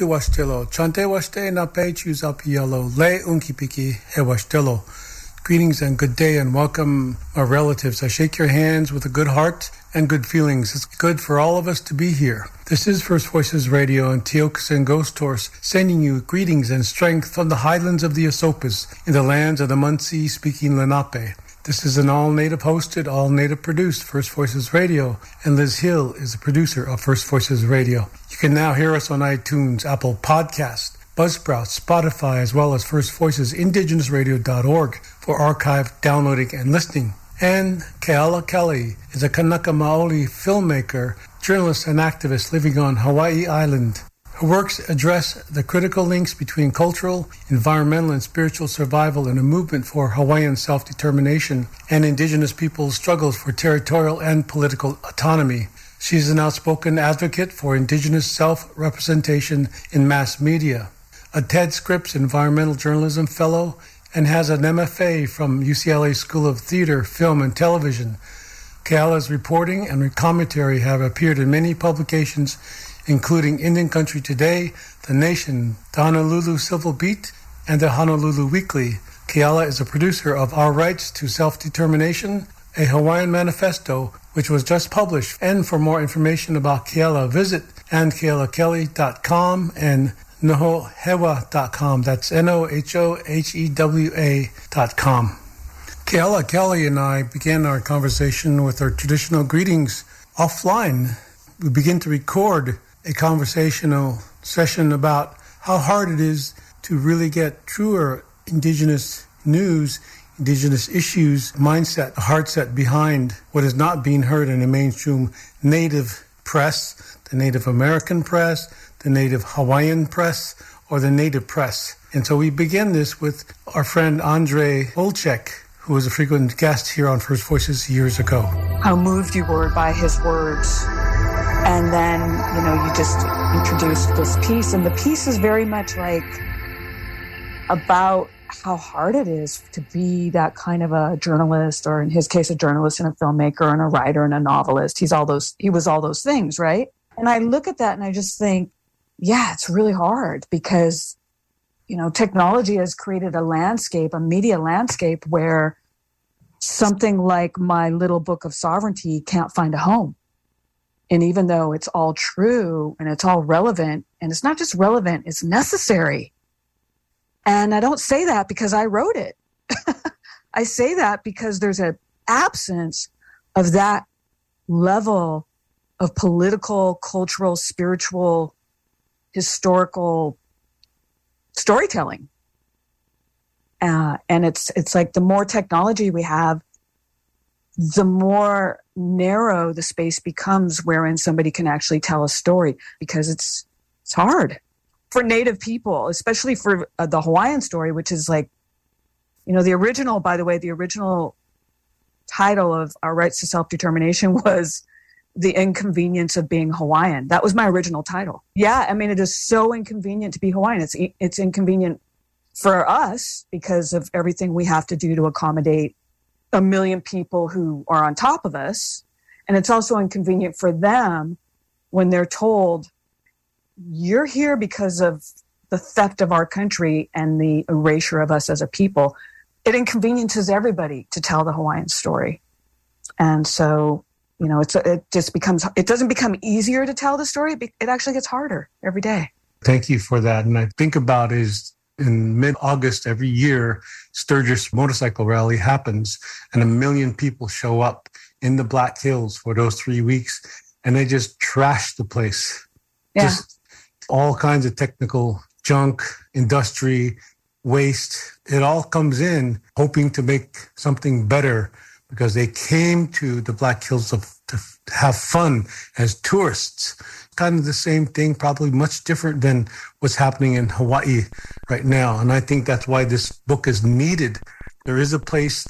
Ambetu washtelo, chante washte na pe chus up yellow, le unkipiki he washtelo. Greetings and good day and welcome, my relatives. I shake your hands with a good heart and good feelings. It's good for all of us to be here. This is First Voices Radio and Tiokasin Ghost Horse sending you greetings and strength from the highlands of the Esopus in the lands of the Munsee speaking Lenape. This is an all native hosted, all native produced First Voices Radio, and Liz Hill is the producer of First Voices Radio. You can now hear us on iTunes, Apple Podcast, Buzzsprout, Spotify, as well as First Voices Indigenous indigenousradio.org for archive downloading and listening. And Keala Kelly is a Kanaka Maoli filmmaker, journalist, and activist living on Hawaii Island. Her works address the critical links between cultural, environmental, and spiritual survival in a movement for Hawaiian self determination and indigenous peoples' struggles for territorial and political autonomy. She is an outspoken advocate for indigenous self representation in mass media, a TED Scripps Environmental Journalism Fellow, and has an MFA from UCLA School of Theater, Film, and Television. Keala's reporting and commentary have appeared in many publications including Indian Country Today, The Nation, the Honolulu Civil Beat, and the Honolulu Weekly. Keala is a producer of Our Rights to Self Determination, a Hawaiian manifesto, which was just published. And for more information about Keala, visit andkealakelly.com and nohohewa.com. That's N O H O H E W A.com. Keala Kelly and I began our conversation with our traditional greetings offline. We begin to record a conversational session about how hard it is to really get truer indigenous news, indigenous issues, mindset, heart set behind what is not being heard in the mainstream native press, the Native American press, the Native Hawaiian press, or the Native press. And so we begin this with our friend Andre Vltchek, who was a frequent guest here on First Voices years ago. How moved you were by his words. And then, you know, you just introduced this piece, and the piece is very much like about how hard it is to be that kind of a journalist, or in his case, a journalist and a filmmaker and a writer and a novelist. He's all those, he was all those things, right? And I look at that and I just think, yeah, it's really hard because, you know, technology has created a landscape, a media landscape where something like my little book of sovereignty can't find a home. And even though it's all true and it's all relevant, and it's not just relevant, it's necessary. And I don't say that because I wrote it. I say that because there's an absence of that level of political, cultural, spiritual, historical storytelling. Uh, and it's it's like the more technology we have, the more narrow the space becomes wherein somebody can actually tell a story because it's it's hard for native people especially for uh, the hawaiian story which is like you know the original by the way the original title of our rights to self-determination was The Inconvenience of Being Hawaiian. That was my original title. Yeah, I mean, it is so inconvenient to be Hawaiian. It's, it's inconvenient for us because of everything we have to do to accommodate a million people who are on top of us. And it's also inconvenient for them when they're told, you're here because of the theft of our country and the erasure of us as a people. It inconveniences everybody to tell the Hawaiian story. And so, you know, it's, it just becomes, it doesn't become easier to tell the story. It actually gets harder every day. Thank you for that. And I think about is in mid August every year, Sturgis Motorcycle Rally happens, and a million people show up in the Black Hills for those three weeks, and they just trash the place. Yeah. Just all kinds of technical junk, industry, waste. It all comes in hoping to make something better because they came to the Black Hills of, to have fun as tourists kind of the same thing, probably much different than what's happening in Hawaii right now. And I think that's why this book is needed. There is a place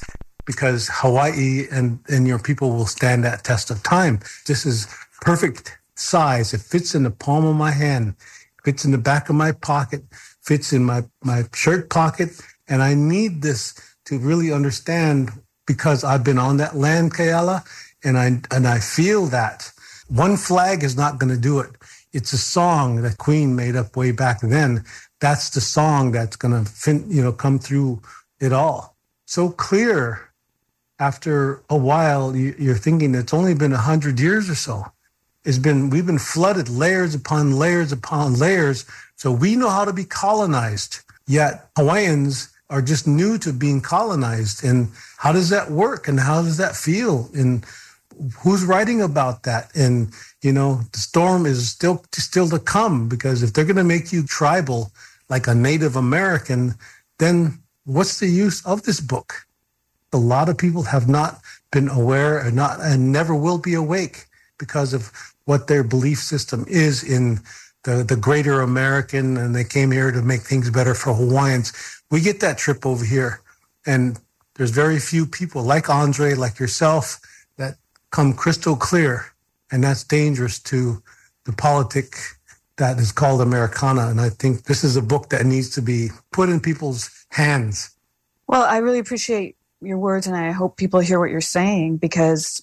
because Hawaii and, and your people will stand that test of time. This is perfect size. It fits in the palm of my hand, fits in the back of my pocket, fits in my, my shirt pocket. And I need this to really understand because I've been on that land, Keala, and I, and I feel that one flag is not going to do it. It's a song that Queen made up way back then. That's the song that's going to, you know, come through it all. So clear. After a while, you're thinking it's only been a hundred years or so. It's been we've been flooded layers upon layers upon layers. So we know how to be colonized. Yet Hawaiians are just new to being colonized. And how does that work? And how does that feel? And who's writing about that? And you know, the storm is still still to come because if they're going to make you tribal like a Native American, then what's the use of this book? A lot of people have not been aware and not and never will be awake because of what their belief system is in the, the greater American and they came here to make things better for Hawaiians. We get that trip over here and there's very few people like Andre, like yourself, that come crystal clear. And that's dangerous to the politic that is called Americana. And I think this is a book that needs to be put in people's hands. Well, I really appreciate your words and I hope people hear what you're saying because,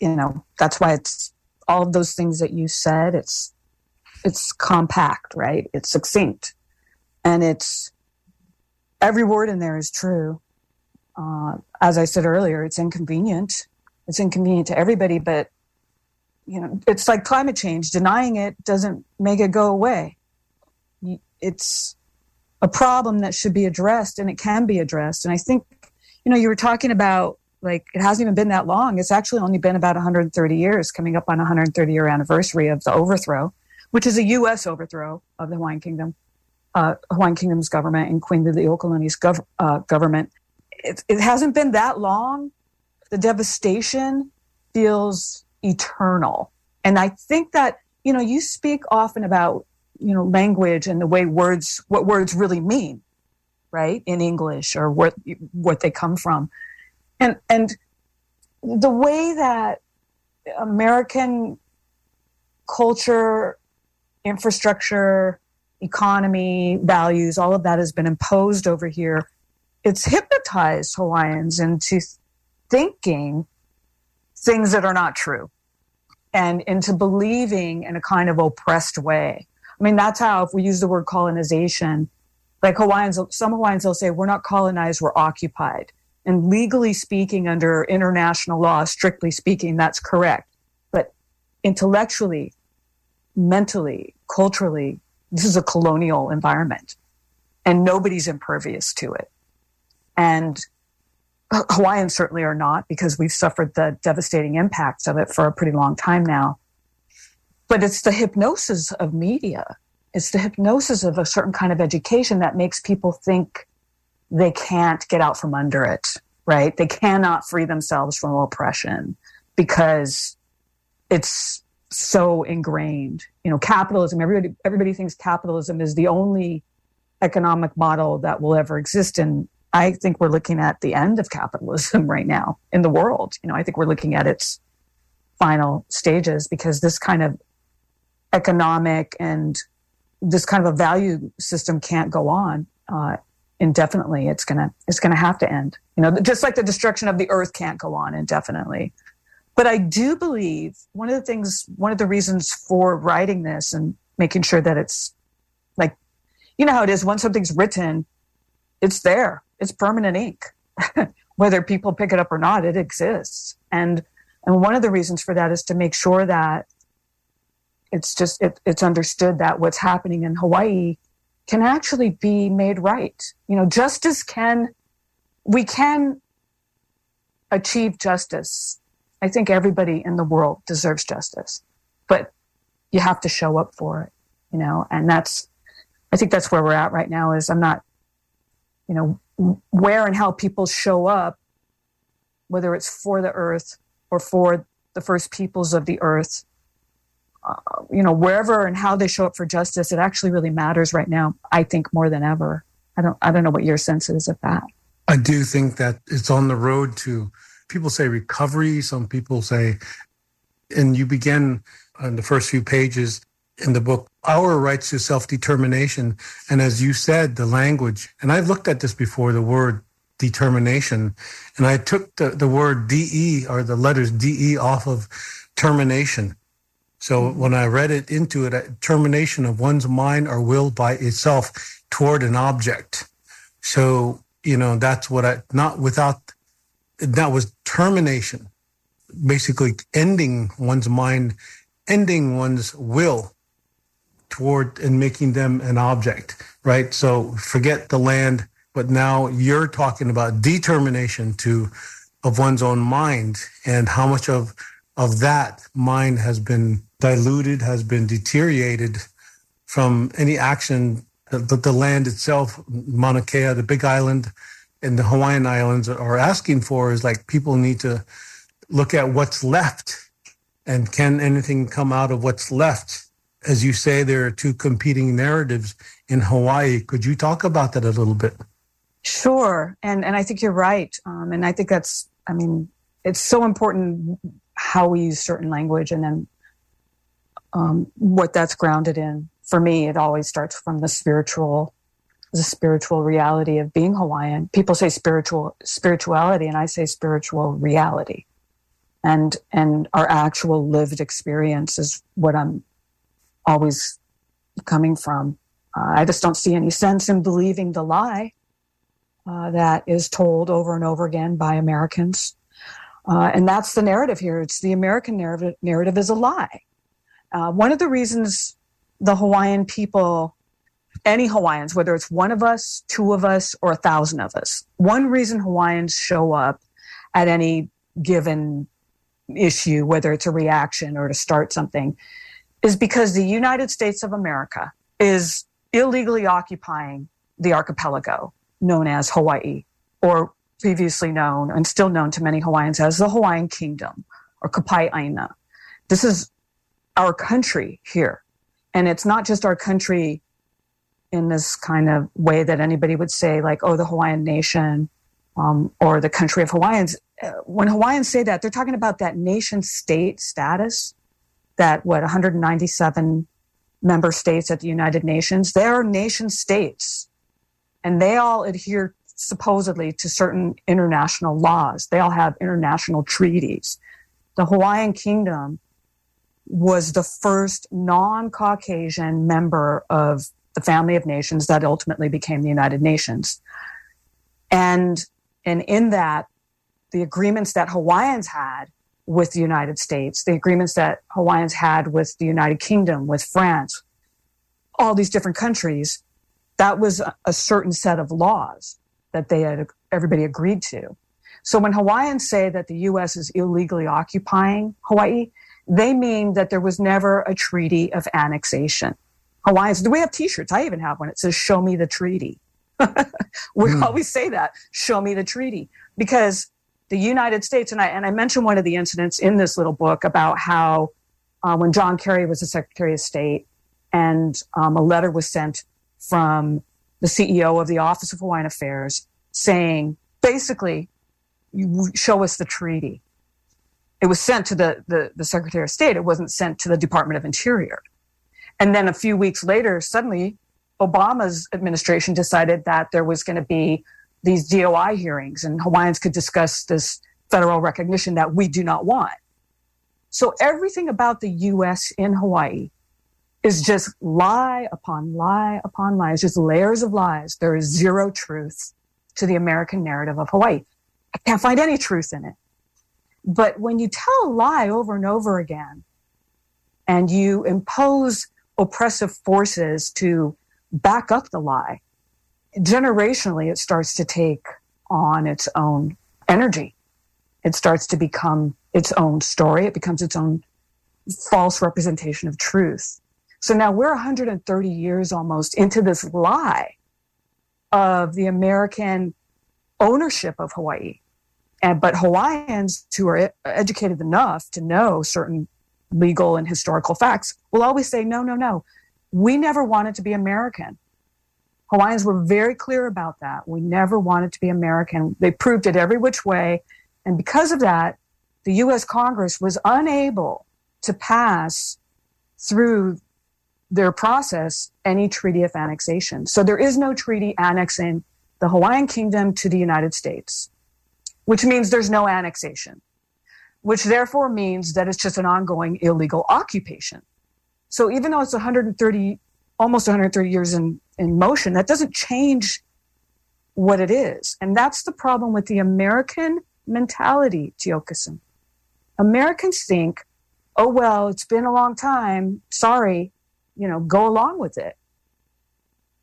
you know, that's why it's all of those things that you said. It's, it's compact, right? It's succinct and it's every word in there is true. Uh, as I said earlier, it's inconvenient it's inconvenient to everybody, but you know, it's like climate change. Denying it doesn't make it go away. It's a problem that should be addressed and it can be addressed. And I think, you know, you were talking about like it hasn't even been that long. It's actually only been about 130 years, coming up on 130 year anniversary of the overthrow, which is a U.S. overthrow of the Hawaiian Kingdom, uh, Hawaiian Kingdom's government and Queen Liliuokalani's gov- uh, government. It, it hasn't been that long, the devastation feels eternal. And I think that, you know, you speak often about, you know, language and the way words, what words really mean, right? In English or what, what they come from. And, and the way that American culture, infrastructure, economy, values, all of that has been imposed over here. It's hypnotized Hawaiians into thinking things that are not true and into believing in a kind of oppressed way. I mean, that's how, if we use the word colonization, like Hawaiians, some Hawaiians will say, we're not colonized, we're occupied. And legally speaking, under international law, strictly speaking, that's correct. But intellectually, mentally, culturally, this is a colonial environment and nobody's impervious to it. And Hawaiians certainly are not because we've suffered the devastating impacts of it for a pretty long time now. But it's the hypnosis of media. It's the hypnosis of a certain kind of education that makes people think they can't get out from under it, right? They cannot free themselves from oppression because it's so ingrained. You know, capitalism, everybody, everybody thinks capitalism is the only economic model that will ever exist And I think we're looking at the end of capitalism right now in the world. You know, I think we're looking at its final stages because this kind of economic and this kind of a value system can't go on uh, indefinitely. It's gonna it's gonna have to end. You know, just like the destruction of the earth can't go on indefinitely. But I do believe one of the things, one of the reasons for writing this and making sure that it's like, you know how it is when something's written, it's there, it's permanent ink. Whether people pick it up or not, it exists. And and one of the reasons for that is to make sure that it's just it, it's understood that what's happening in Hawaii can actually be made right. You know, justice can we can achieve justice. I think everybody in the world deserves justice, but you have to show up for it, you know, and that's, I think that's where we're at right now is I'm not, you know, where and how people show up, whether it's for the earth or for the first peoples of the earth, uh, you know, wherever and how they show up for justice, it actually really matters right now. I think more than ever. I don't, I don't know what your sense is of that. I do think that it's on the road to. People say recovery. Some people say, and you begin on the first few pages in the book, our rights to self determination. And as you said, the language, and I've looked at this before, the word determination, and I took the, the word DE or the letters DE off of termination. So when I read it into it, termination of one's mind or will by itself toward an object. So, you know, that's what I, not without, that was termination, basically ending one's mind, ending one's will toward and making them an object, right? So forget the land, but now you're talking about determination to, of one's own mind and how much of, of that mind has been diluted, has been deteriorated from any action that the land itself, Mauna Kea, the Big Island, and the Hawaiian Islands are asking for is like people need to look at what's left and can anything come out of what's left? As you say, there are two competing narratives in Hawaii. Could you talk about that a little bit? Sure. And, and I think you're right. Um, and I think that's, I mean, it's so important how we use certain language and then um, what that's grounded in. For me, it always starts from the spiritual, the spiritual reality of being Hawaiian. People say spiritual spirituality, and I say spiritual reality, and and our actual lived experience is what I'm always coming from. Uh, I just don't see any sense in believing the lie uh, that is told over and over again by Americans. Uh, and that's the narrative here. It's the American narrative, narrative is a lie. Uh, one of the reasons the Hawaiian people, any Hawaiians, whether it's one of us, two of us, or a thousand of us, one reason Hawaiians show up at any given issue, whether it's a reaction or to start something, is because the United States of America is illegally occupying the archipelago known as Hawaii, or previously known and still known to many Hawaiians as the Hawaiian Kingdom or Ka Pae Aina. This is our country here. And it's not just our country in this kind of way that anybody would say, like, oh, the Hawaiian nation um, or the country of Hawaiians. Uh, when Hawaiians say that, they're talking about that nation state status that, what, 197 member states at the United Nations, they are nation states. And they all adhere supposedly to certain international laws. They all have international treaties. The Hawaiian Kingdom was the first non Caucasian member of the family of nations that ultimately became the United Nations. And, and in that, the agreements that Hawaiians had with the United States, the agreements that Hawaiians had with the United Kingdom, with France, all these different countries, that was a certain set of laws that they had everybody agreed to. So when Hawaiians say that the U.S. is illegally occupying Hawaii, they mean that there was never a treaty of annexation. Hawaiians, do we have t-shirts? I even have one. It says, show me the treaty. we mm. always say that, show me the treaty. Because the United States, and I, and I mentioned one of the incidents in this little book about how uh, when John Kerry was the Secretary of State and um, a letter was sent from the CEO of the Office of Hawaiian Affairs saying, basically, you show us the treaty. it was sent to the, the, the Secretary of State. It wasn't sent to the Department of Interior. And then a few weeks later, suddenly Obama's administration decided that there was going to be these DOI hearings and Hawaiians could discuss this federal recognition that we do not want. So everything about the US in Hawaii is just lie upon lie upon lie. It's just layers of lies. There is zero truth to the American narrative of Hawaii. I can't find any truth in it. But when you tell a lie over and over again and you impose oppressive forces to back up the lie, generationally, it starts to take on its own energy. It starts to become its own story. It becomes its own false representation of truth. So now we're 130 years almost into this lie of the American ownership of Hawaii. And, but Hawaiians who are educated enough to know certain legal and historical facts will always say, no, no, no. We never wanted to be American. Hawaiians were very clear about that. We never wanted to be American. They proved it every which way. And because of that, the US Congress was unable to pass through their process any treaty of annexation. So there is no treaty annexing the Hawaiian kingdom to the United States, which means there's no annexation, which therefore means that it's just an ongoing illegal occupation. So even though it's 130, almost 130 years in, in motion, that doesn't change what it is. And that's the problem with the American mentality, Tiokasin. Americans think, oh, well, it's been a long time. Sorry, you know, go along with it.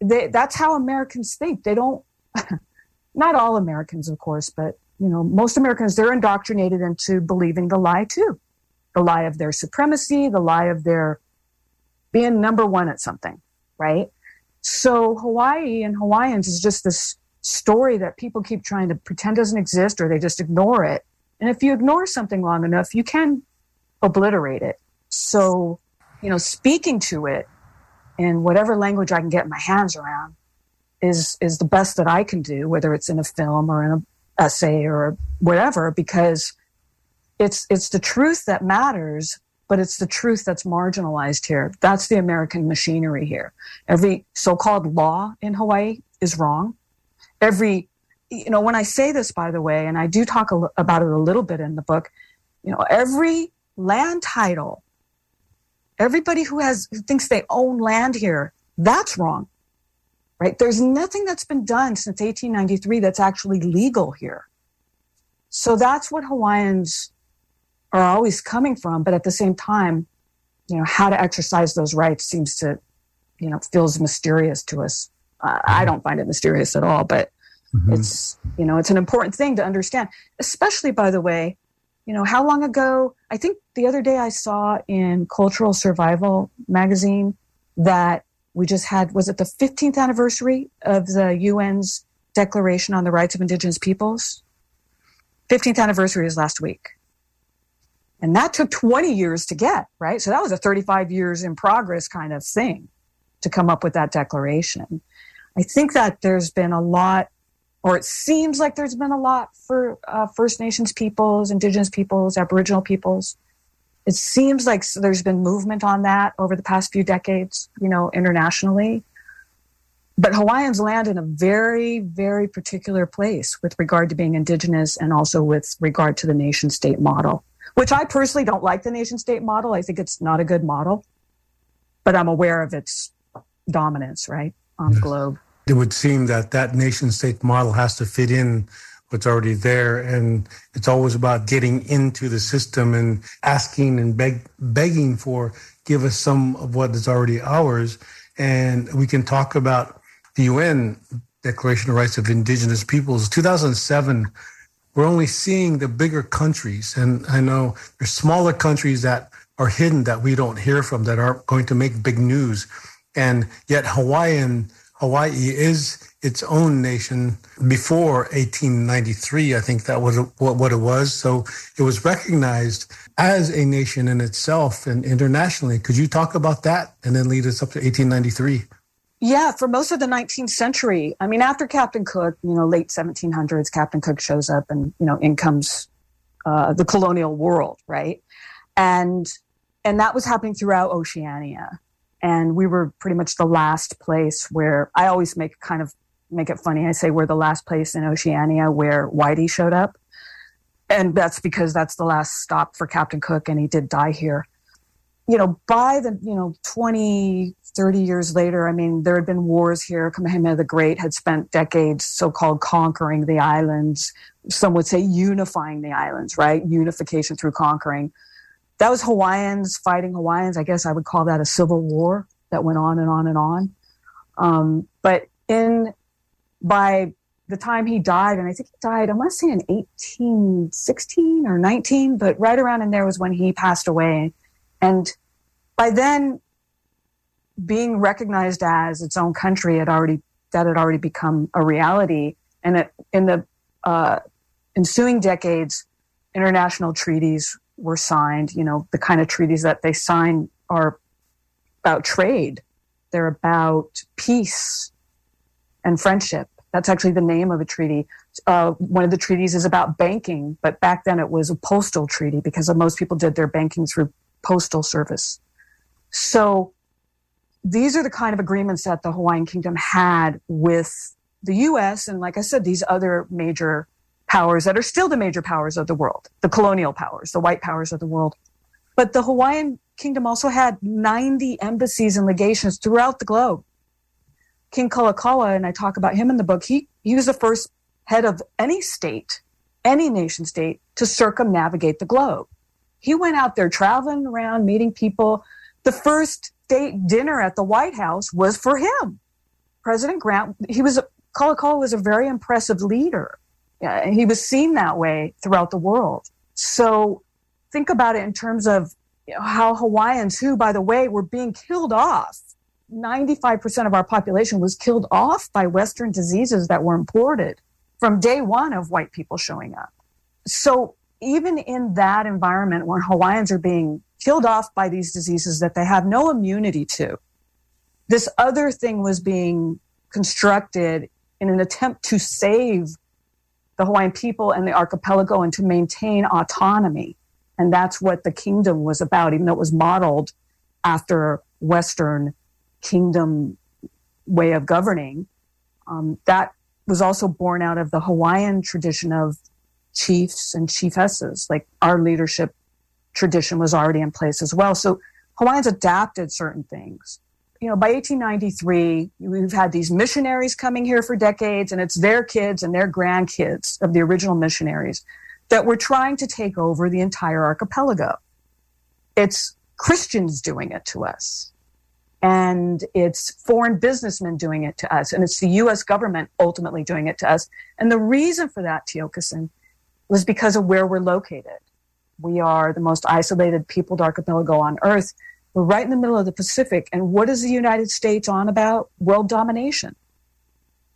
They, that's how Americans think. They don't, not all Americans, of course, but, you know, most Americans, they're indoctrinated into believing the lie too. The lie of their supremacy, the lie of their being number one at something, right? So Hawaii and Hawaiians is just this story that people keep trying to pretend doesn't exist or they just ignore it. And if you ignore something long enough, you can obliterate it. So, you know, speaking to it in whatever language I can get my hands around is is the best that I can do, whether it's in a film or in an essay or whatever, because it's it's the truth that matters, but it's the truth that's marginalized here. That's the American machinery here. Every so-called law in Hawaii is wrong. Every you know, when I say this, by the way, and I do talk about it a little bit in the book, you know, every land title, everybody who has who thinks they own land here, that's wrong, right? There's nothing that's been done since 1893 that's actually legal here. So that's what Hawaiians are always coming from, but at the same time, you know, how to exercise those rights seems to, you know, feels mysterious to us. Uh, I don't find it mysterious at all, but Mm-hmm. It's, you know, it's an important thing to understand, especially by the way, you know, how long ago, I think the other day I saw in Cultural Survival magazine that we just had, was it the 15th anniversary of the UN's Declaration on the Rights of Indigenous Peoples? 15th anniversary is last week. And that took 20 years to get, right? So that was a 35 years in progress kind of thing to come up with that declaration. I think that there's been a lot or it seems like there's been a lot for uh, First Nations peoples, Indigenous peoples, Aboriginal peoples. It seems like there's been movement on that over the past few decades, you know, internationally. But Hawaiians land in a very, very particular place with regard to being Indigenous and also with regard to the nation state model, which I personally don't like the nation state model. I think it's not a good model, but I'm aware of its dominance, right, on the globe it would seem that that nation state model has to fit in what's already there. And it's always about getting into the system and asking and beg, begging for, give us some of what is already ours. And we can talk about the UN Declaration of Rights of Indigenous Peoples. 2007, we're only seeing the bigger countries. And I know there's smaller countries that are hidden that we don't hear from that aren't going to make big news. And yet Hawaiian Hawaii is its own nation before 1893. I think that was what, it was. So it was recognized as a nation in itself and internationally. Could you talk about that and then lead us up to 1893? Yeah, for most of the 19th century, I mean, after Captain Cook, you know, late 1700s, Captain Cook shows up and, you know, in comes uh, the colonial world, right? And and that was happening throughout Oceania. And we were pretty much the last place where I always make kind of make it funny. I say we're the last place in Oceania where Whitey showed up. And that's because that's the last stop for Captain Cook, and he did die here. You know, by the, you know, 20, 30 years later, I mean, there had been wars here. Kamehameha the Great had spent decades so called conquering the islands. Some would say unifying the islands, right? Unification through conquering that was Hawaiians fighting Hawaiians. I guess I would call that a civil war that went on and on and on. Um, but in by the time he died, and I think he died, I want to say in 1816 or 19, but right around in there was when he passed away. And by then, being recognized as its own country had already that had already become a reality. And it, in the uh, ensuing decades, international treaties were signed, you know, the kind of treaties that they sign are about trade. They're about peace and friendship. That's actually the name of a treaty. Uh, one of the treaties is about banking, but back then it was a postal treaty because most people did their banking through postal service. So these are the kind of agreements that the Hawaiian Kingdom had with the US and, like I said, these other major powers that are still the major powers of the world, the colonial powers, the white powers of the world. But the Hawaiian kingdom also had 90 embassies and legations throughout the globe. King Kalakaua, and I talk about him in the book, he, he was the first head of any state, any nation state, to circumnavigate the globe. He went out there traveling around, meeting people. The first state dinner at the White House was for him. President Grant, he was, Kalakaua was a very impressive leader uh, he was seen that way throughout the world. So think about it in terms of you know, how Hawaiians, who, by the way, were being killed off, 95% of our population was killed off by Western diseases that were imported from day one of white people showing up. So even in that environment where Hawaiians are being killed off by these diseases that they have no immunity to, this other thing was being constructed in an attempt to save the Hawaiian people and the archipelago and to maintain autonomy. And that's what the kingdom was about, even though it was modeled after Western kingdom way of governing. Um, that was also born out of the Hawaiian tradition of chiefs and chiefesses. Like our leadership tradition was already in place as well. So Hawaiians adapted certain things you know, by 1893, we've had these missionaries coming here for decades, and it's their kids and their grandkids of the original missionaries that were trying to take over the entire archipelago. It's Christians doing it to us, and it's foreign businessmen doing it to us, and it's the U.S. government ultimately doing it to us. And the reason for that, Tiokasin, was because of where we're located. We are the most isolated peopled archipelago on Earth we're right in the middle of the Pacific. And what is the United States on about? World domination.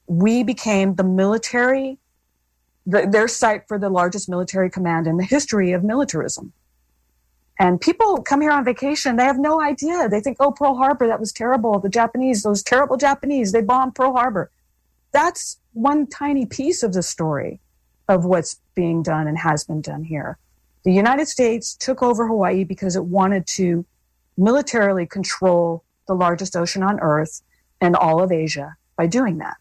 We became the military, the, their site for the largest military command in the history of militarism. And people come here on vacation, they have no idea. They think, oh, Pearl Harbor, that was terrible. The Japanese, those terrible Japanese, they bombed Pearl Harbor. That's one tiny piece of the story of what's being done and has been done here. The United States took over Hawaii because it wanted to militarily control the largest ocean on earth and all of Asia by doing that.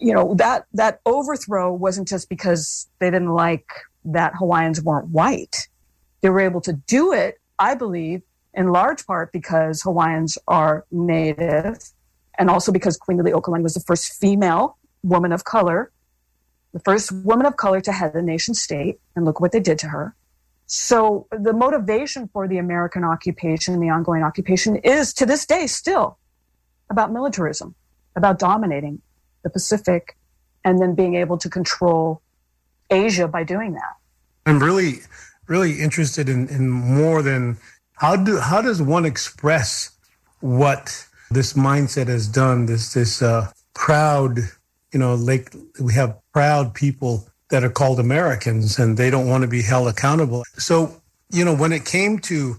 You know, that, that overthrow wasn't just because they didn't like that Hawaiians weren't white. They were able to do it, I believe, in large part because Hawaiians are native and also because Queen Liliuokalani was the first female woman of color, the first woman of color to head a nation state. And look what they did to her. So the motivation for the American occupation, the ongoing occupation, is to this day still about militarism, about dominating the Pacific and then being able to control Asia by doing that. I'm really, really interested in, in more than how do how does one express what this mindset has done? This this uh, proud, you know, like we have proud people that are called Americans and they don't want to be held accountable. So, you know, when it came to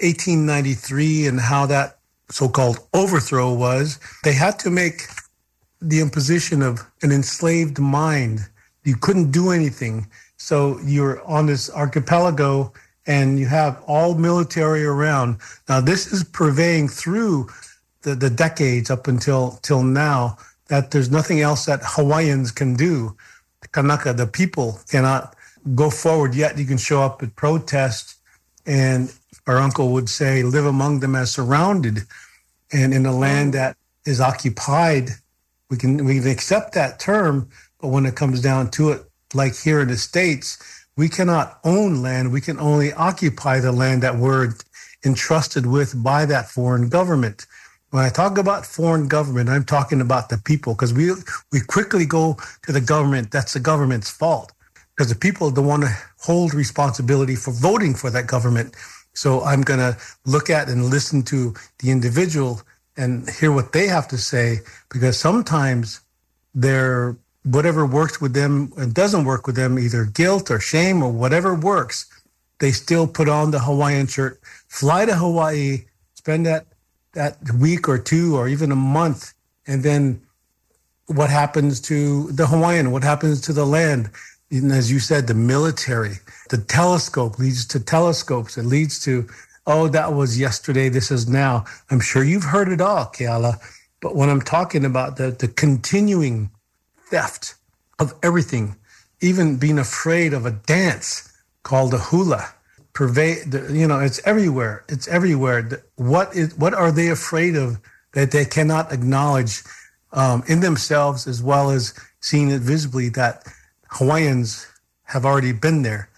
1893 and how that so called overthrow was, they had to make the imposition of an enslaved mind. You couldn't do anything. So you're on this archipelago and you have all military around. Now, this is purveying through the, the decades up until till now that there's nothing else that Hawaiians can do. The Kanaka, the people, cannot go forward yet. You can show up at protest, and our uncle would say, live among them as surrounded. And in a land mm. that is occupied, we can we can accept that term, but when it comes down to it, like here in the States, we cannot own land. We can only occupy the land that we're entrusted with by that foreign government. When I talk about foreign government, I'm talking about the people because we we quickly go to the government. That's the government's fault because the people don't want to hold responsibility for voting for that government. So I'm going to look at and listen to the individual and hear what they have to say because sometimes they're whatever works with them and doesn't work with them, either guilt or shame or whatever works, they still put on the Hawaiian shirt, fly to Hawaii, spend that that week or two or even a month, and then what happens to the Hawaiian? What happens to the land? And as you said, the military, the telescope leads to telescopes. It leads to, oh, that was yesterday. This is now. I'm sure you've heard it all, Keala. But when I'm talking about the, the continuing theft of everything, even being afraid of a dance called a hula. Pervade, you know, it's everywhere. It's everywhere. What is, what are they afraid of that they cannot acknowledge um, in themselves as well as seeing it visibly that Hawaiians have already been there.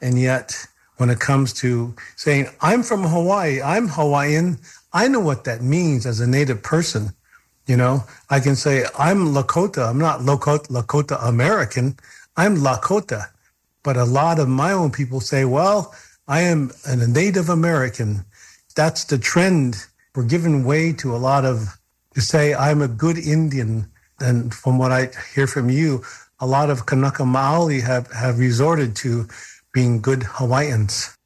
And yet, when it comes to saying, I'm from Hawaii, I'm Hawaiian, I know what that means as a native person. You know, I can say I'm Lakota. I'm not Lakota, Lakota American. I'm Lakota. But a lot of my own people say, well, I am a Native American. That's the trend. We're giving way to a lot of to say I'm a good Indian. And from what I hear from you, a lot of Kanaka Maoli have, have resorted to being good Hawaiians.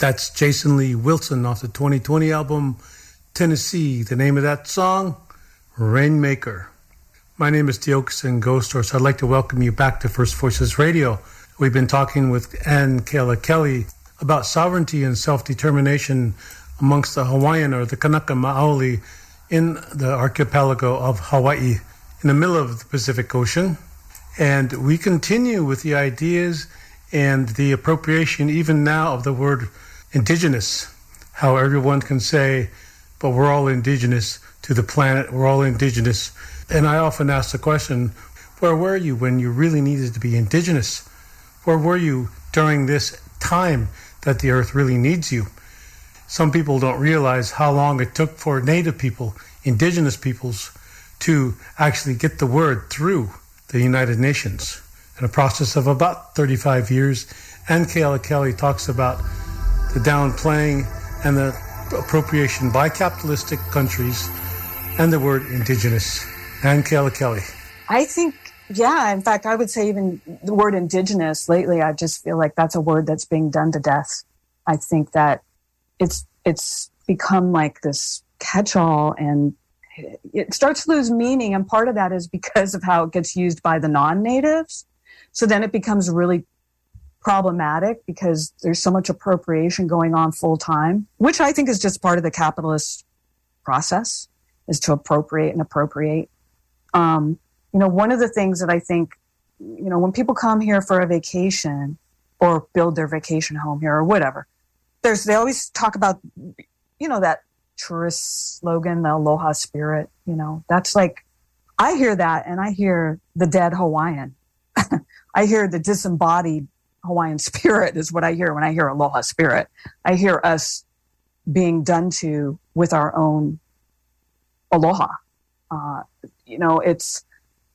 That's Jason Lee Wilson off the 2020 album Tennessee. The name of that song, Rainmaker. My name is Tiokasin Ghost Horse. I'd like to welcome you back to First Voices Radio. We've been talking with Ann Keala Kelly about sovereignty and self determination amongst the Hawaiian or the Kanaka Maoli in the archipelago of Hawaii in the middle of the Pacific Ocean. And we continue with the ideas and the appropriation, even now, of the word indigenous. How everyone can say, but we're all indigenous to the planet, we're all indigenous. And I often ask the question, where were you when you really needed to be indigenous? Where were you during this time that the earth really needs you? Some people don't realize how long it took for native people, indigenous peoples, to actually get the word through the United Nations in a process of about 35 years. And Keala Kelly talks about the downplaying and the appropriation by capitalistic countries and the word indigenous. And Keala Kelly. I think, yeah, in fact, I would say even the word indigenous lately, I just feel like that's a word that's being done to death. I think that it's, it's become like this catch all and it starts to lose meaning. And part of that is because of how it gets used by the non natives. So then it becomes really problematic because there's so much appropriation going on full time, which I think is just part of the capitalist process is to appropriate and appropriate. Um, you know, one of the things that I think, you know, when people come here for a vacation or build their vacation home here or whatever, there's, they always talk about, you know, that tourist slogan, the aloha spirit, you know, that's like, I hear that and I hear the dead Hawaiian. I hear the disembodied Hawaiian spirit is what I hear when I hear aloha spirit. I hear us being done to with our own aloha. Uh, you know, it's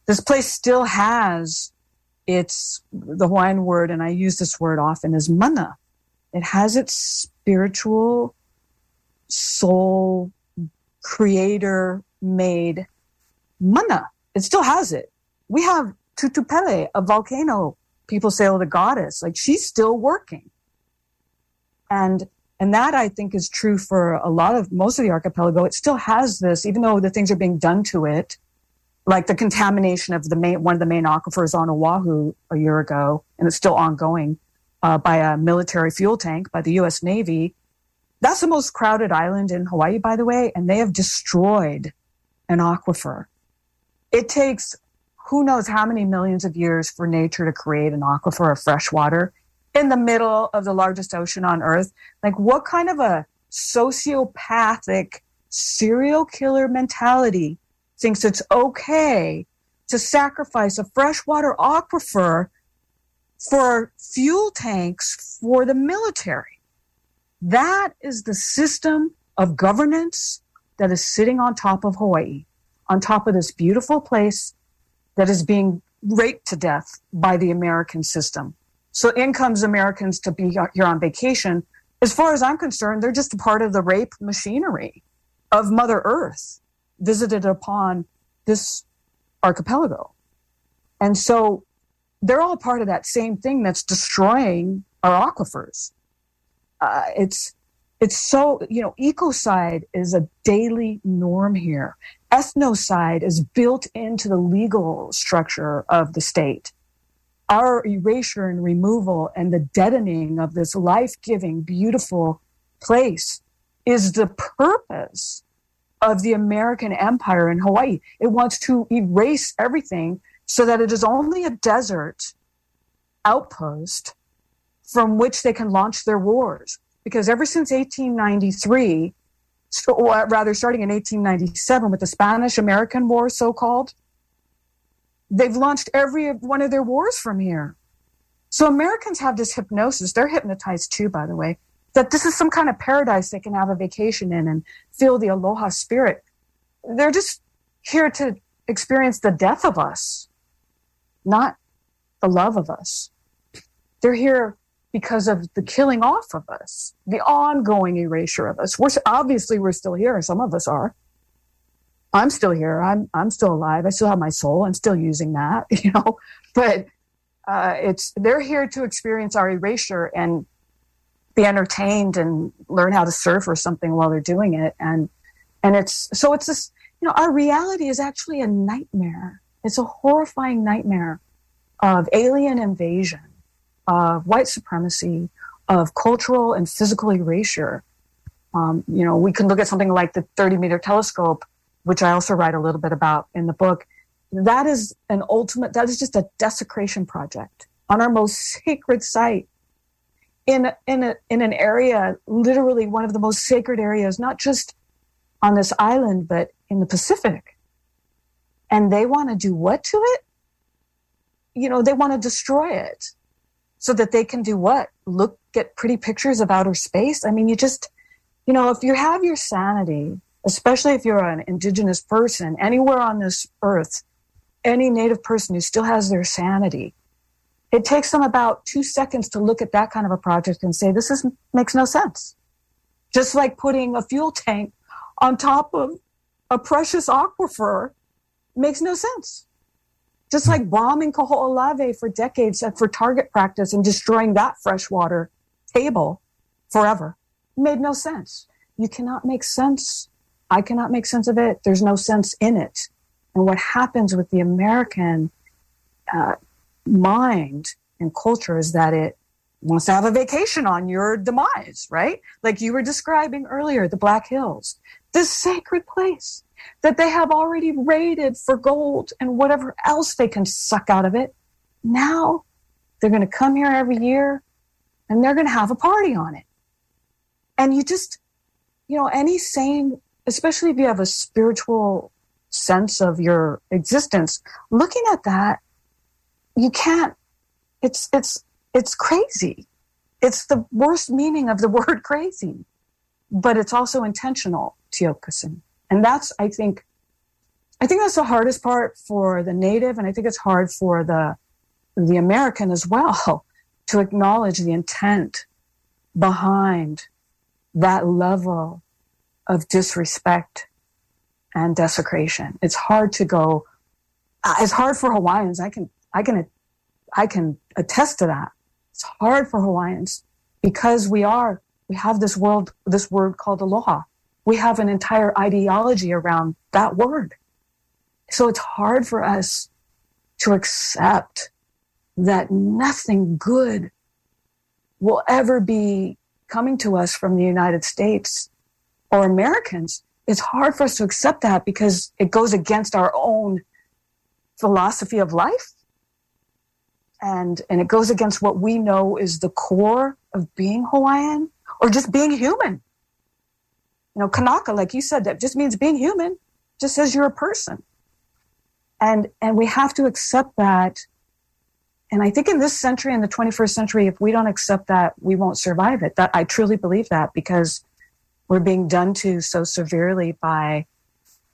this place still has its the Hawaiian word, and I use this word often is mana. It has its spiritual soul creator made mana. It still has it. We have Tutu Pele, a volcano. People say, oh, the goddess. Like she's still working. And and that I think is true for a lot of most of the archipelago. It still has this, even though the things are being done to it, like the contamination of the main one of the main aquifers on Oahu a year ago, and it's still ongoing uh, by a military fuel tank by the U.S. Navy. That's the most crowded island in Hawaii, by the way, and they have destroyed an aquifer. It takes who knows how many millions of years for nature to create an aquifer of fresh water in the middle of the largest ocean on earth. Like, what kind of a sociopathic serial killer mentality thinks it's okay to sacrifice a freshwater aquifer for fuel tanks for the military? That is the system of governance that is sitting on top of Hawaii, on top of this beautiful place that is being raped to death by the American system. So in comes Americans to be here on vacation. As far as I'm concerned, they're just a part of the rape machinery of Mother Earth visited upon this archipelago. And so they're all part of that same thing that's destroying our aquifers. Uh, it's it's so you know ecocide is a daily norm here ethnocide is built into the legal structure of the state. Our erasure and removal and the deadening of this life giving, beautiful place is the purpose of the American empire in Hawaii. It wants to erase everything so that it is only a desert outpost from which they can launch their wars. Because ever since 1893, or rather starting in 1897 with the Spanish American War, so called, they've launched every one of their wars from here. So Americans have this hypnosis. They're hypnotized too, by the way, that this is some kind of paradise they can have a vacation in and feel the aloha spirit. They're just here to experience the death of us, not the love of us. They're here because of the killing off of us, the ongoing erasure of us. We're obviously we're still here. Some of us are. I'm still here. I'm I'm still alive. I still have my soul. I'm still using that, you know. But uh, it's they're here to experience our erasure, and be entertained and learn how to surf or something while they're doing it. And and it's so it's this you know our reality is actually a nightmare. It's a horrifying nightmare of alien invasion, of white supremacy, of cultural and physical erasure. Um, you know, we can look at something like the 30 meter telescope, which I also write a little bit about in the book. That is an ultimate, that is just a desecration project on our most sacred site in, in, a, in an area, literally one of the most sacred areas, not just on this island, but in the Pacific. And they want to do what to it? You know, they want to destroy it so that they can do what? Look at pretty pictures of outer space. I mean, you just, you know, if you have your sanity, especially if you're an indigenous person anywhere on this earth, any native person who still has their sanity, it takes them about two seconds to look at that kind of a project and say, this is, makes no sense. Just like putting a fuel tank on top of a precious aquifer makes no sense. Just like bombing Kaho'olawe for decades for target practice and destroying that freshwater table forever made no sense. You cannot make sense. I cannot make sense of it. There's no sense in it. And what happens with the American uh, mind and culture is that it wants to have a vacation on your demise, right? Like you were describing earlier, the Black Hills, this sacred place that they have already raided for gold and whatever else they can suck out of it. Now they're going to come here every year and they're going to have a party on it. And you just, you know, any sane, especially if you have a spiritual sense of your existence, looking at that, you can't, it's, it's, it's crazy. It's the worst meaning of the word crazy, but it's also intentional, Tiokasin. And that's, I think, I think that's the hardest part for the native, and I think it's hard for the the American as well to acknowledge the intent behind that level of disrespect and desecration. It's hard to go. Uh, it's hard for Hawaiians. I can I can I can attest to that. It's hard for Hawaiians because we are we have this world this word called aloha we have an entire ideology around that word. So it's hard for us to accept that nothing good will ever be coming to us from the United States or Americans. It's hard for us to accept that because it goes against our own philosophy of life. And, and it goes against what we know is the core of being Hawaiian or just being human. You know, Kanaka, like you said, that just means being human, just says you're a person. And and we have to accept that. And I think in this century, in the 21st century, if we don't accept that, we won't survive it. That I truly believe that because we're being done to so severely by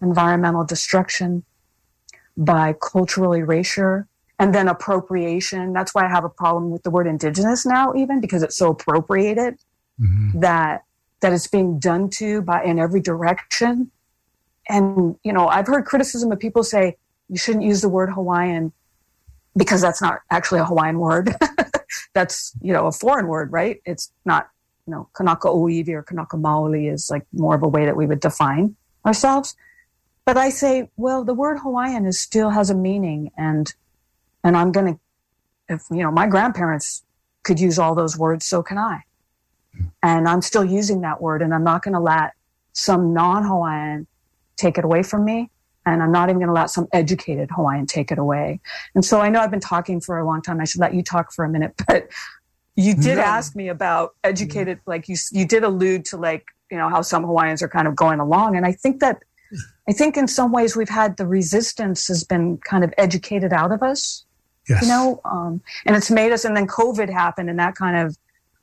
environmental destruction, by cultural erasure, and then appropriation. That's why I have a problem with the word indigenous now, even because it's so appropriated mm-hmm. that that it's being done to by in every direction. And, you know, I've heard criticism of people say you shouldn't use the word Hawaiian because that's not actually a Hawaiian word. that's, you know, a foreign word, right? It's not, you know, Kanaka Oiwi or Kanaka Maoli is like more of a way that we would define ourselves. But I say, well, the word Hawaiian is still has a meaning and, and I'm to, if, you know, my grandparents could use all those words, so can I. And I'm still using that word and I'm not going to let some non Hawaiian take it away from me. And I'm not even going to let some educated Hawaiian take it away. And so I know I've been talking for a long time. I should let you talk for a minute, but you did no. ask me about educated, like you, you did allude to like, you know, how some Hawaiians are kind of going along. And I think that, I think in some ways we've had the resistance has been kind of educated out of us, yes. you know, um, and it's made us, and then COVID happened and that kind of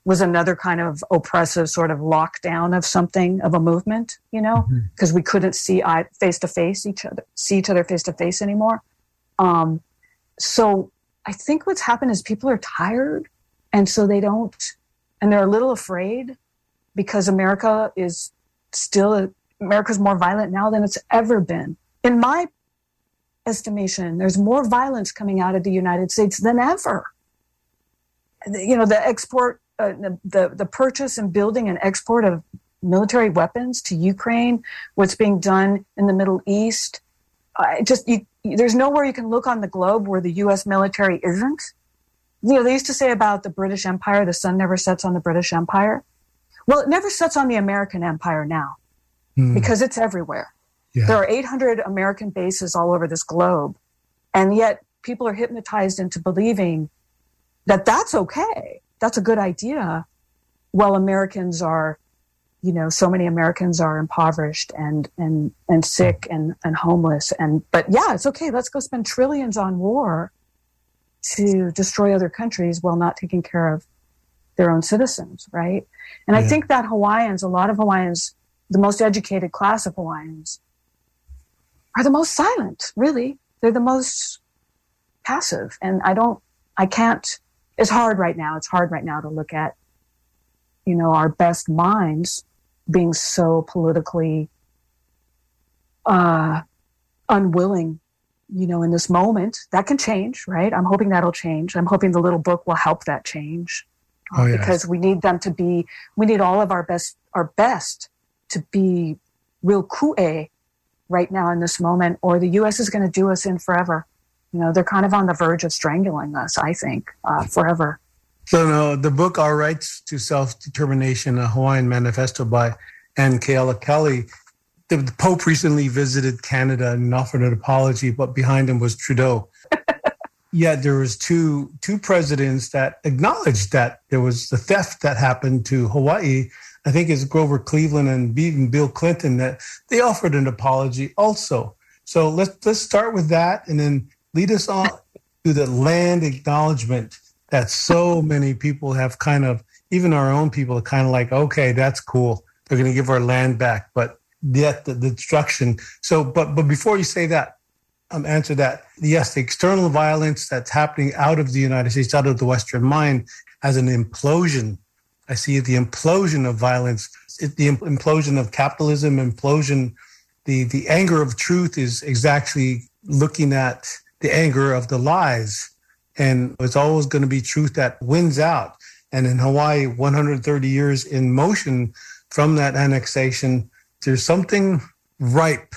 was another kind of oppressive sort of lockdown of something of a movement, you know, because mm-hmm. we couldn't see face to face each other, see each other face to face anymore. Um, so I think what's happened is people are tired, and so they don't, and they're a little afraid because America is still America's more violent now than it's ever been. In my estimation, there's more violence coming out of the United States than ever. You know, the export uh, the the purchase and building and export of military weapons to Ukraine, what's being done in the Middle East. I just you, there's nowhere you can look on the globe where the U.S. military isn't. You know, they used to say about the British Empire, the sun never sets on the British Empire. Well, it never sets on the American Empire now mm. because it's everywhere. Yeah. There are 800 American bases all over this globe, and yet people are hypnotized into believing that that's okay. That's a good idea. Well, Americans are you know, so many Americans are impoverished and and and sick and and homeless. And but yeah, it's okay. Let's go spend trillions on war to destroy other countries while not taking care of their own citizens, right? And. I think that Hawaiians, a lot of Hawaiians, the most educated class of Hawaiians, are the most silent. Really, they're the most passive. And I don't, I can't. It's hard right now. It's hard right now to look at you know, our best minds being so politically uh, unwilling, you know, in this moment. That can change, right? I'm hoping that'll change. I'm hoping the little book will help that change. Oh, yes. Because we need them to be, we need all of our best, our best to be real kue right now in this moment, or the U.S. is going to do us in forever. You know, they're kind of on the verge of strangling us, I think, uh, forever. So no, the book "Our Rights to Self-Determination: A Hawaiian Manifesto" by Anne Kelly. The, the Pope recently visited Canada and offered an apology, but behind him was Trudeau. Yet there was two two presidents that acknowledged that there was the theft that happened to Hawaii. I think it's Grover Cleveland and even Bill Clinton that they offered an apology also. So let's let's start with that and then lead us on to the land acknowledgement that so many people have kind of, even our own people are kind of like, okay, that's cool. They're going to give our land back, but yet the, the destruction. So, but but before you say that, um, answer that. Yes, the external violence that's happening out of the United States, out of the Western mind, as an implosion. I see the implosion of violence, it, the implosion of capitalism, implosion. The the anger of truth is exactly looking at the anger of the lies and it's always going to be truth that wins out. And in Hawaii, 130 years in motion from that annexation, there's something ripe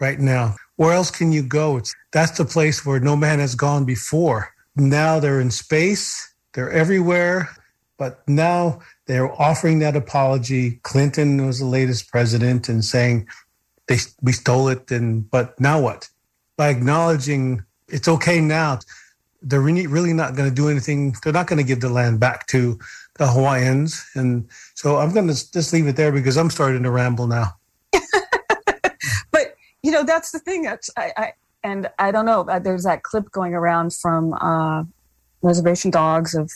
right now. Where else can you go? It's, that's the place where no man has gone before. Now they're in space, they're everywhere, but now they're offering that apology. Clinton was the latest president and saying they, we stole it, and but now what? By acknowledging it's okay now they're really, really not going to do anything. They're not going to give the land back to the Hawaiians. And so I'm going to just leave it there because I'm starting to ramble now. but, you know, that's the thing. That's, I, I, and I don't know, uh, there's that clip going around from uh, Reservation Dogs of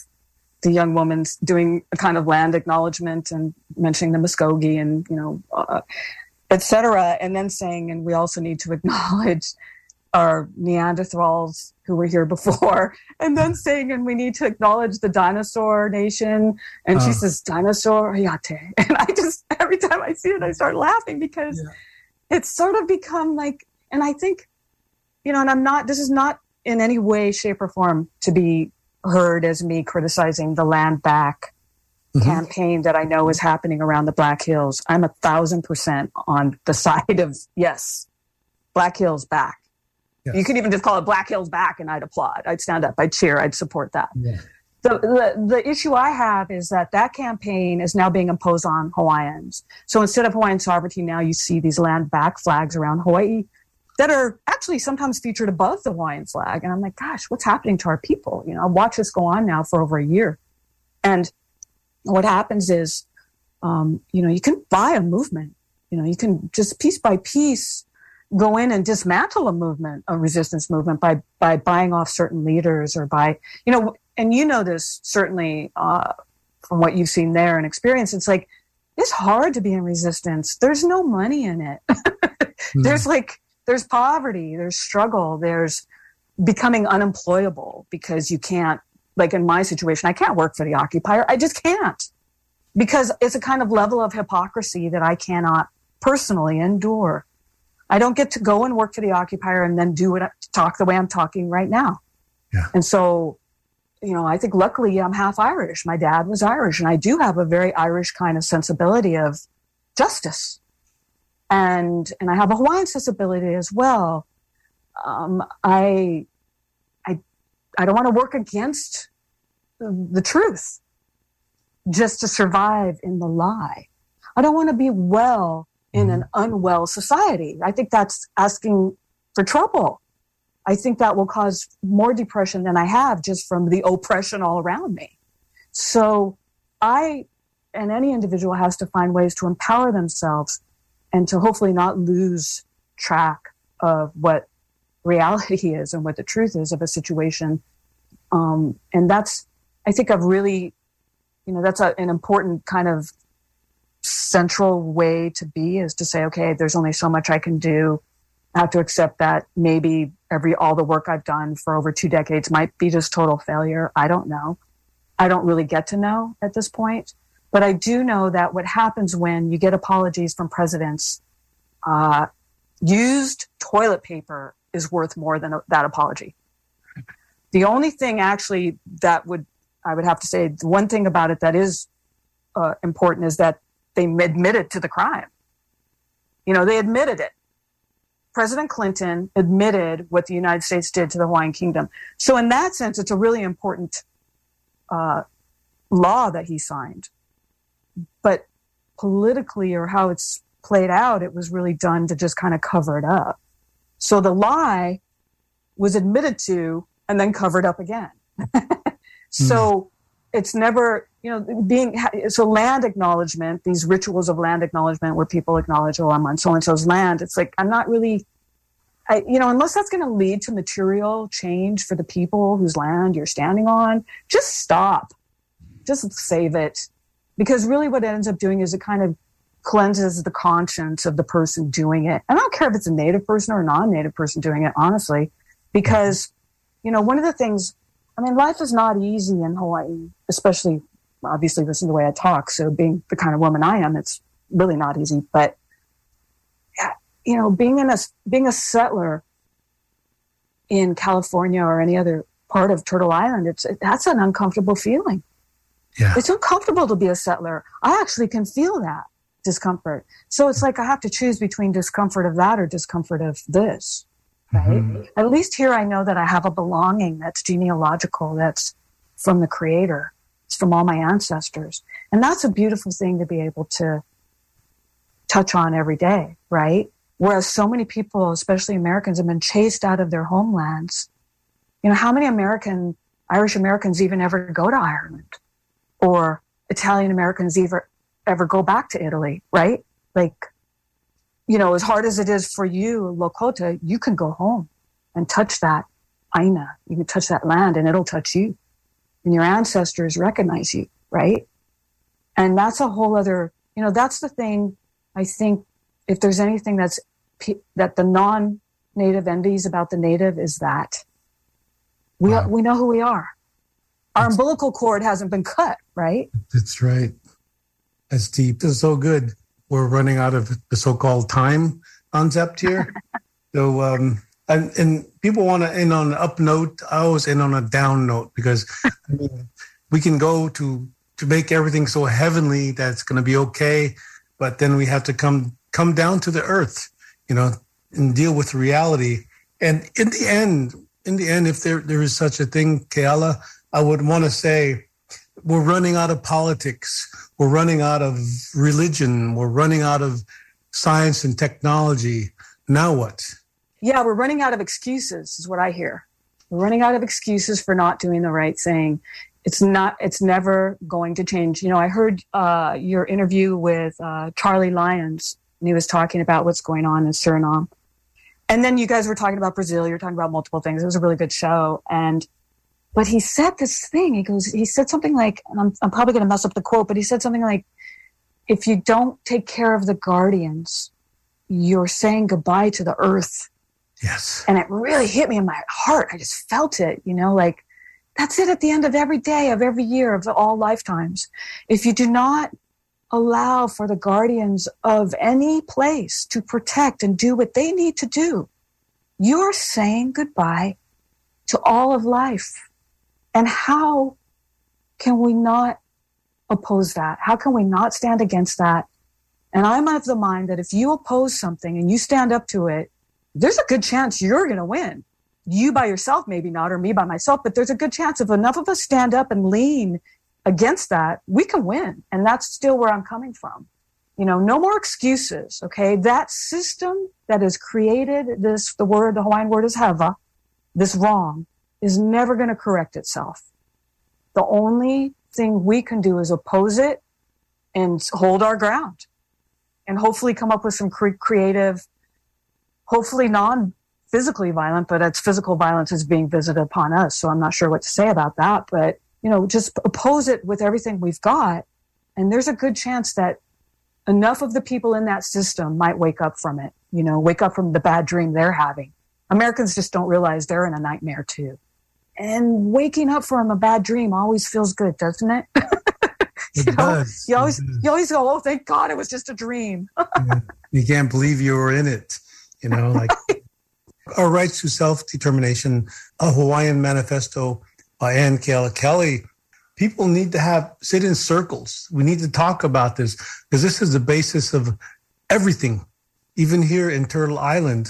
the young woman doing a kind of land acknowledgement and mentioning the Muskogee and, you know, uh, et cetera. And then saying, and we also need to acknowledge our Neanderthals who were here before, and then saying, and we need to acknowledge the dinosaur nation. And she uh. says, dinosaur yate. And I just, every time I see it, I start laughing because yeah. it's sort of become like, and I think, you know, and I'm not, this is not in any way, shape, or form to be heard as me criticizing the land back mm-hmm. campaign that I know is happening around the Black Hills. I'm a thousand percent on the side of, yes, Black Hills back Yes. You could even just call it Black Hills Back, and I'd applaud. I'd stand up. I'd cheer. I'd support that. Yeah. The, the, the issue I have is that that campaign is now being imposed on Hawaiians. So instead of Hawaiian sovereignty, now you see these land back flags around Hawaii that are actually sometimes featured above the Hawaiian flag. And I'm like, gosh, what's happening to our people? You know, I watch this go on now for over a year. And what happens is, um, you know, you can buy a movement. You know, you can just piece by piece go in and dismantle a movement, a resistance movement by by buying off certain leaders or by you know, and you know this certainly uh, from what you've seen there and experienced. It's like it's hard to be in resistance. There's no money in it. mm. There's like there's poverty, there's struggle, there's becoming unemployable because you can't like in my situation, I can't work for the occupier. I just can't because it's a kind of level of hypocrisy that I cannot personally endure. I don't get to go and work for the occupier and then do it, talk the way I'm talking right now. Yeah. And so you know, I think luckily I'm half Irish. My dad was Irish, and I do have a very Irish kind of sensibility of justice, and and I have a Hawaiian sensibility as well. Um, I, I, I don't want to work against the truth just to survive in the lie. I don't want to be well in an mm-hmm. unwell society. I think that's asking for trouble. I think that will cause more depression than I have just from the oppression all around me. So I and any individual has to find ways to empower themselves and to hopefully not lose track of what reality is and what the truth is of a situation. Um, and that's, I think I've really, you know, that's a, an important kind of central way to be is to say, okay, there's only so much I can do. I have to accept that maybe every all the work I've done for over two decades might be just total failure. I don't know. I don't really get to know at this point. But I do know that what happens when you get apologies from presidents, uh, used toilet paper is worth more than that apology. The only thing actually that would I would have to say the one thing about it that is uh, important is that they admitted to the crime. You know, they admitted it. President Clinton admitted what the United States did to the Hawaiian Kingdom. So, in that sense, it's a really important uh, law that he signed. But politically, or how it's played out, it was really done to just kind of cover it up. So the lie was admitted to and then covered up again. so mm. It's never, you know, being so land acknowledgement, these rituals of land acknowledgement where people acknowledge, oh, I'm on so and so's land. It's like, I'm not really I, you know, unless that's going to lead to material change for the people whose land you're standing on, just stop. Just save it. Because really what it ends up doing is it kind of cleanses the conscience of the person doing it. And I don't care if it's a native person or a non-native person doing it, honestly, because, you know, one of the things, I mean, life is not easy in Hawaii, especially obviously listen to the way I talk. So being the kind of woman I am, it's really not easy, but you know, being in a being a settler in California or any other part of Turtle Island, it's that's an uncomfortable feeling. Yeah. It's uncomfortable to be a settler. I actually can feel that discomfort. So it's like I have to choose between discomfort of that or discomfort of this. Right? Mm-hmm. At least here I know that I have a belonging that's genealogical, that's from the creator. It's from all my ancestors. And that's a beautiful thing to be able to touch on every day, right? Whereas so many people, especially Americans, have been chased out of their homelands. You know, how many American, Irish Americans even ever go to Ireland? Or Italian Americans ever, ever go back to Italy, right? Like, you know, as hard as it is for you, Lakota, you can go home and touch that Aina. You can touch that land and it'll touch you. And your ancestors recognize you, right? And that's a whole other, you know, that's the thing I think if there's anything that's that the non-native envies about the native is that we wow. we know who we are. Our that's, umbilical cord hasn't been cut, right? That's right. That's deep. This is so good. We're running out of the so-called time concept here. so, um, and, and people want to end on an up note. I always end on a down note because I mean, we can go to to make everything so heavenly that it's going to be okay, but then we have to come come down to the earth, you know, and deal with reality. And in the end, in the end, if there, there is such a thing, Keala, I would want to say we're running out of politics. We're running out of religion. We're running out of science and technology. Now what? Yeah, we're running out of excuses, is what I hear. We're running out of excuses for not doing the right thing. It's not. It's never going to change. You know, I heard uh, your interview with uh, Charlie Lyons and he was talking about what's going on in Suriname. And then you guys were talking about Brazil. You're talking about multiple things. It was a really good show. And, but he said this thing. He goes, he said something like, and I'm, I'm probably going to mess up the quote, but he said something like, if you don't take care of the guardians, you're saying goodbye to the earth. Yes. And it really hit me in my heart. I just felt it, you know, like that's it at the end of every day of every year of all lifetimes. If you do not allow for the guardians of any place to protect and do what they need to do, you're saying goodbye to all of life. And how can we not oppose that? How can we not stand against that? And I'm of the mind that if you oppose something and you stand up to it, there's a good chance you're going to win. You by yourself, maybe not, or me by myself, but there's a good chance if enough of us stand up and lean against that, we can win. And that's still where I'm coming from. You know, no more excuses. Okay. That system that has created this, the word, the Hawaiian word is hewa, this wrong is never going to correct itself. The only thing we can do is oppose it and hold our ground and hopefully come up with some cre- creative, hopefully non physically violent, but it's physical violence is being visited upon us. So I'm not sure what to say about that, but you know, just oppose it with everything we've got. And there's a good chance that enough of the people in that system might wake up from it, you know, wake up from the bad dream they're having. Americans just don't realize they're in a nightmare too. And waking up from a bad dream always feels good, doesn't it? you It know, does. you always It you always go, oh, thank God, it was just a dream. Yeah. You can't believe you were in it. You know, like our rights to self determination, a Hawaiian manifesto by Ann Keala Kelly. People need to have sit in circles. We need to talk about this because this is the basis of everything, even here in Turtle Island.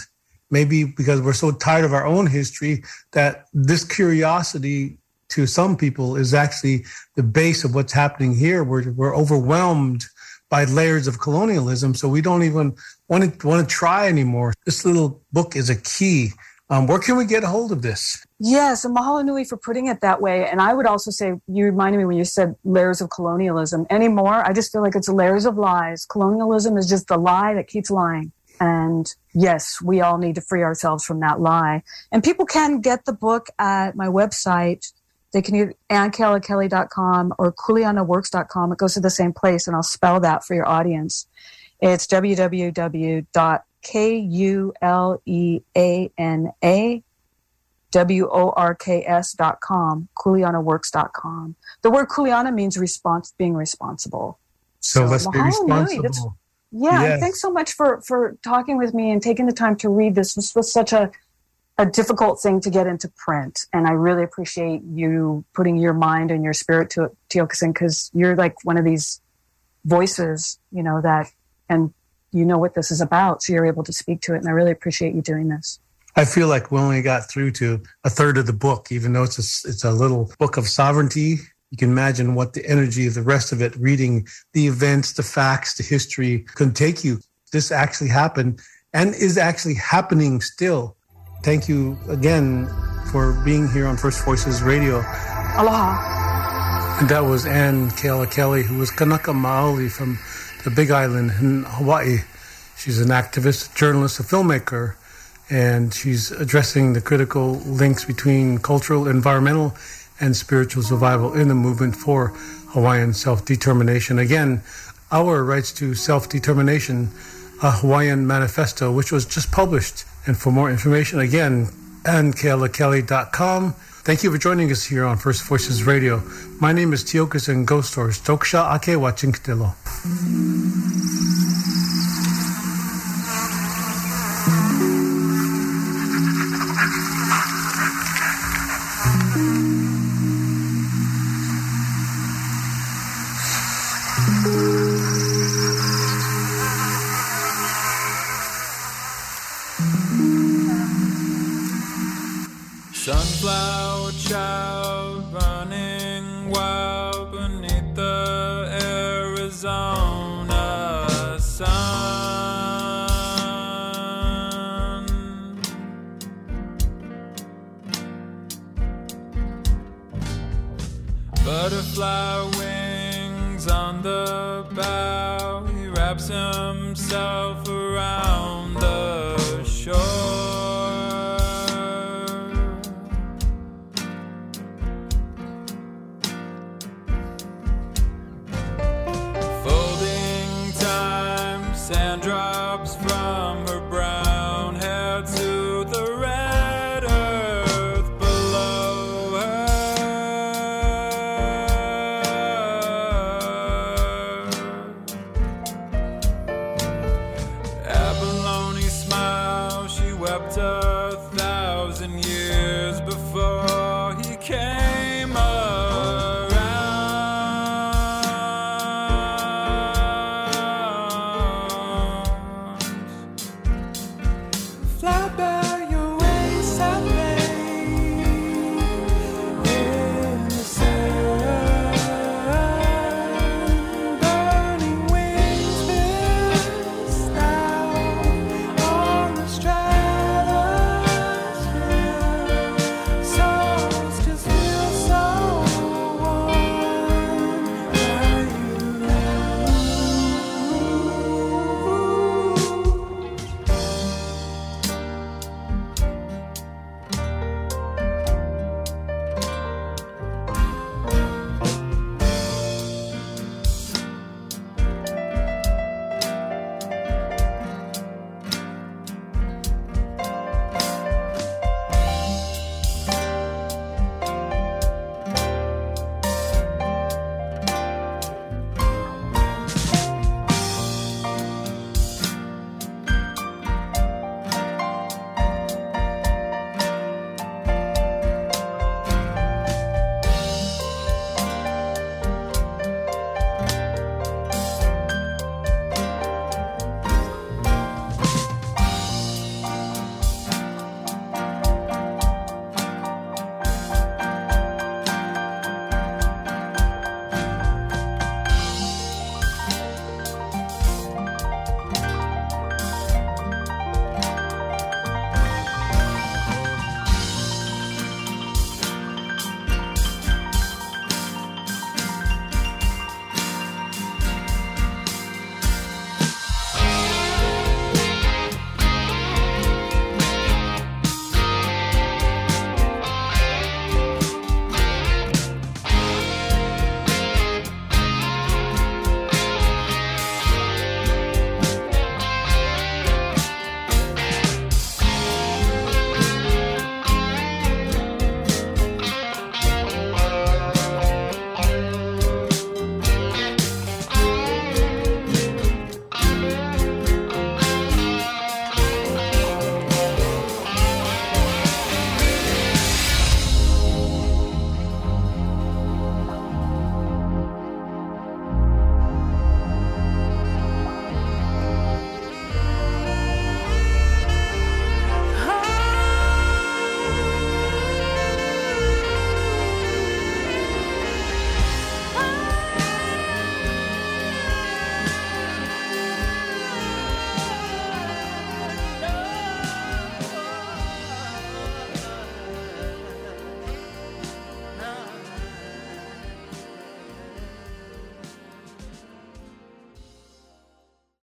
Maybe because we're so tired of our own history that this curiosity to some people is actually the base of what's happening here. We're, we're overwhelmed by layers of colonialism, so we don't even want to want to try anymore. This little book is a key. Um, where can we get a hold of this? Yes, and mahalo nui for putting it that way. And I would also say, you reminded me when you said layers of colonialism. Anymore, I just feel like it's layers of lies. Colonialism is just the lie that keeps lying. And yes, we all need to free ourselves from that lie. And people can get the book at my website. They can use annkealakelly.com or kuleanaworks.com. It goes to the same place, and I'll spell that for your audience. It's www.kuleana W-O-R-K-S dot com, kuleanaworks.com. The word kuleana means response, being responsible. So, So, let's be responsible. Yeah, Yes. thanks so much for for talking with me and taking the time to read this. This was such a a difficult thing to get into print, and I really appreciate you putting your mind and your spirit to it, Tiokasin, because you're like one of these voices, you know that, and you know what this is about, so you're able to speak to it, and I really appreciate you doing this. I feel like we only got through to a third of the book, even though it's a, it's a little book of sovereignty. You can imagine what the energy of the rest of it, reading the events, the facts, the history, can take you. This actually happened and is actually happening still. Thank you again for being here on First Voices Radio. Aloha. And that was Ann Keala Kelly, who was Kanaka Maoli from the Big Island in Hawaii. She's an activist, journalist, a filmmaker, and she's addressing the critical links between cultural, environmental, and spiritual survival in the movement for Hawaiian self determination. Again, our rights to self determination, a Hawaiian manifesto, which was just published. And for more information, again, AnnKealaKelly.com. Thank you for joining us here on First Voices Radio. My name is Tiokasin Ghost Horse. Toksha Ake Wachinkitelo. Butterfly wings on the bough, he wraps himself.